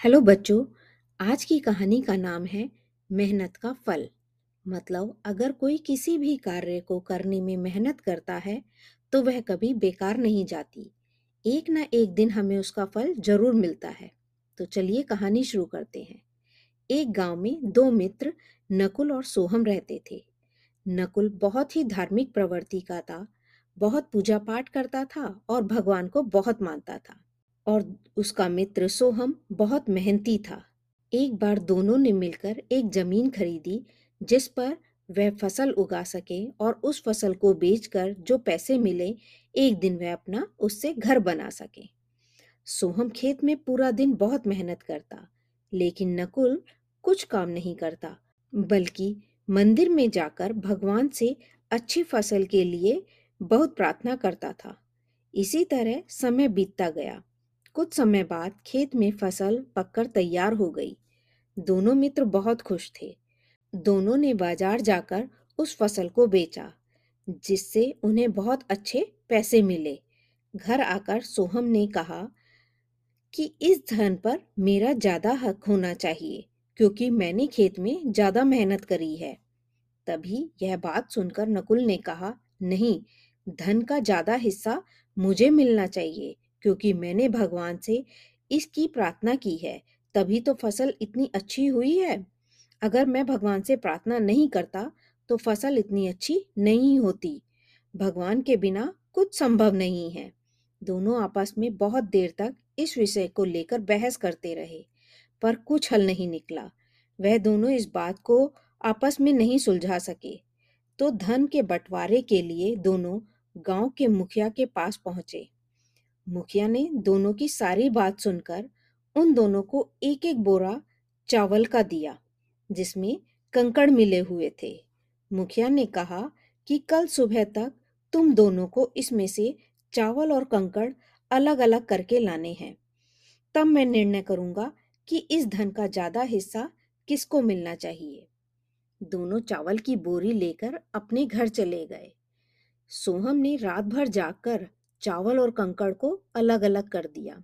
Hello बच्चों, आज की कहानी का नाम है मेहनत का फल। मतलब अगर कोई किसी भी कार्य को करने में मेहनत करता है तो वह कभी बेकार नहीं जाती। एक ना एक दिन हमें उसका फल ज़रूर मिलता है। तो चलिए कहानी शुरू करते हैं। एक गाँव में दो मित्र नकुल और सोहम रहते थे। नकुल बहुत ही धार्मिक प्रवृत्ति का था, बहुत पूजा पाठ करता था और भगवान को बहुत मानता था। और उसका मित्र सोहम बहुत मेहनती था। एक बार दोनों ने मिलकर एक ज़मीन खरीदी, जिस पर वह फ़सल उगा सके और उस फ़सल को बेचकर जो पैसे मिले, एक दिन वह अपना उससे घर बना सके। सोहम खेत में पूरा दिन बहुत मेहनत करता, लेकिन नकुल कुछ काम नहीं करता, बल्कि मंदिर में जाकर भगवान से अच्छी फ़सल के लिए बहुत प्रार्थना करता था। इसी तरह समय बीतता गया। कुछ समय बाद खेत में फ़सल पककर तैयार हो गई। दोनों मित्र बहुत खुश थे। दोनों ने बाज़ार जाकर उस फ़सल को बेचा, जिससे उन्हें बहुत अच्छे पैसे मिले। घर आकर सोहम ने कहा कि इस धन पर मेरा ज़्यादा हक होना चाहिए, क्योंकि मैंने खेत में ज़्यादा मेहनत करी है। तभी यह बात सुनकर नकुल ने कहा, नहीं, धन का ज़्यादा हिस्सा मुझे मिलना चाहिए। क्योंकि मैंने भगवान से इसकी प्रार्थना की है, तभी तो फ़सल इतनी अच्छी हुई है। अगर मैं भगवान से प्रार्थना नहीं करता तो फ़सल इतनी अच्छी नहीं होती। भगवान के बिना कुछ संभव नहीं है। दोनों आपस में बहुत देर तक इस विषय को लेकर बहस करते रहे, पर कुछ हल नहीं निकला। वह दोनों इस बात को आपस में नहीं सुलझा सके। तो धन के बंटवारे के लिए दोनों गाँव के मुखिया के पास पहुँचे। मुखिया ने दोनों की सारी बात सुनकर उन दोनों को एक एक बोरा चावल का दिया, जिसमें कंकड़ मिले हुए थे। मुखिया ने कहा कि कल सुबह तक तुम दोनों को इसमें से चावल और कंकड़ अलग अलग करके लाने हैं। तब मैं निर्णय करूँगा कि इस धन का ज़्यादा हिस्सा किसको मिलना चाहिए। दोनों चावल की बोरी लेकर अपने घर चले गए। सोहम ने रात भर जागकर चावल और कंकड़ को अलग अलग कर दिया।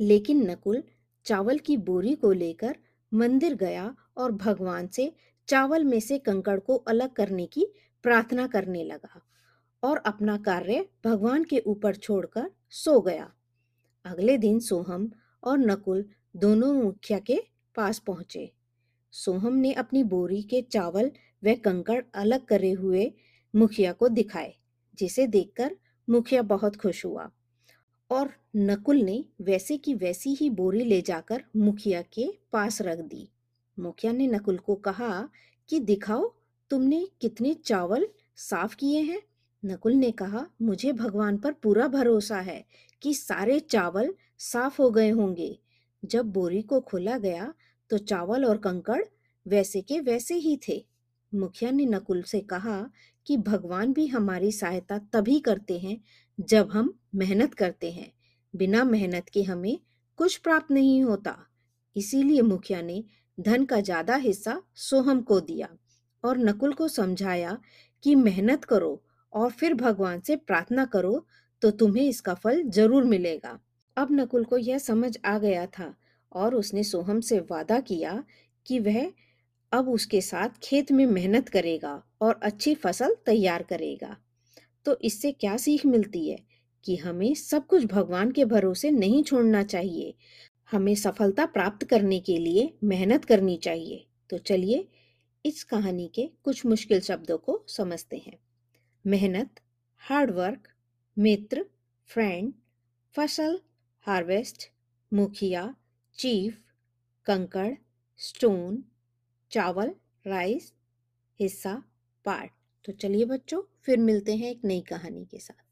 लेकिन नकुल चावल की बोरी को लेकर मंदिर गया और भगवान से चावल में से कंकड़ को अलग करने की प्रार्थना करने लगा और अपना कार्य भगवान के ऊपर छोड़कर सो गया। अगले दिन सोहम और नकुल दोनों मुखिया के पास पहुँचे। सोहम ने अपनी बोरी के चावल व कंकड़ अलग करे हुए मुखिया को दिखाए, जिसे देखकर मुखिया बहुत खुश हुआ। और नकुल ने वैसे की वैसी ही बोरी ले जाकर मुखिया के पास रख दी। मुखिया ने नकुल को कहा कि, दिखाओ, तुमने कितने चावल साफ़ किए हैं? नकुल ने कहा, मुझे भगवान पर पूरा भरोसा है कि सारे चावल साफ़ हो गए होंगे। जब बोरी को खोला गया तो चावल और कंकड़ वैसे के वैसे ही थे। मुखिया ने नकुल से कहा कि भगवान भी हमारी सहायता तभी करते हैं, जब हम मेहनत करते हैं। बिना मेहनत के हमें कुछ प्राप्त नहीं होता। इसीलिए मुखिया ने धन का ज़्यादा हिस्सा सोहम को दिया और नकुल को समझाया कि मेहनत करो और फिर भगवान से प्रार्थना करो तो तुम्हें इसका फल ज़रूर मिलेगा। अब नकुल को यह समझ आ गया था और उसने सोहम से वादा किया कि वह अब उसके साथ खेत में मेहनत करेगा और अच्छी फ़सल तैयार करेगा। तो इससे क्या सीख मिलती है कि हमें सब कुछ भगवान के भरोसे नहीं छोड़ना चाहिए। हमें सफलता प्राप्त करने के लिए मेहनत करनी चाहिए। तो चलिए इस कहानी के कुछ मुश्किल शब्दों को समझते हैं। मेहनत हार्डवर्क मित्र फ्रेंड फ़सल हार्वेस्ट मुखिया चीफ कंकड़ स्टोन चावल, राइस, हिस्सा, पार्ट। तो चलिए बच्चों, फिर मिलते हैं एक नई कहानी के साथ।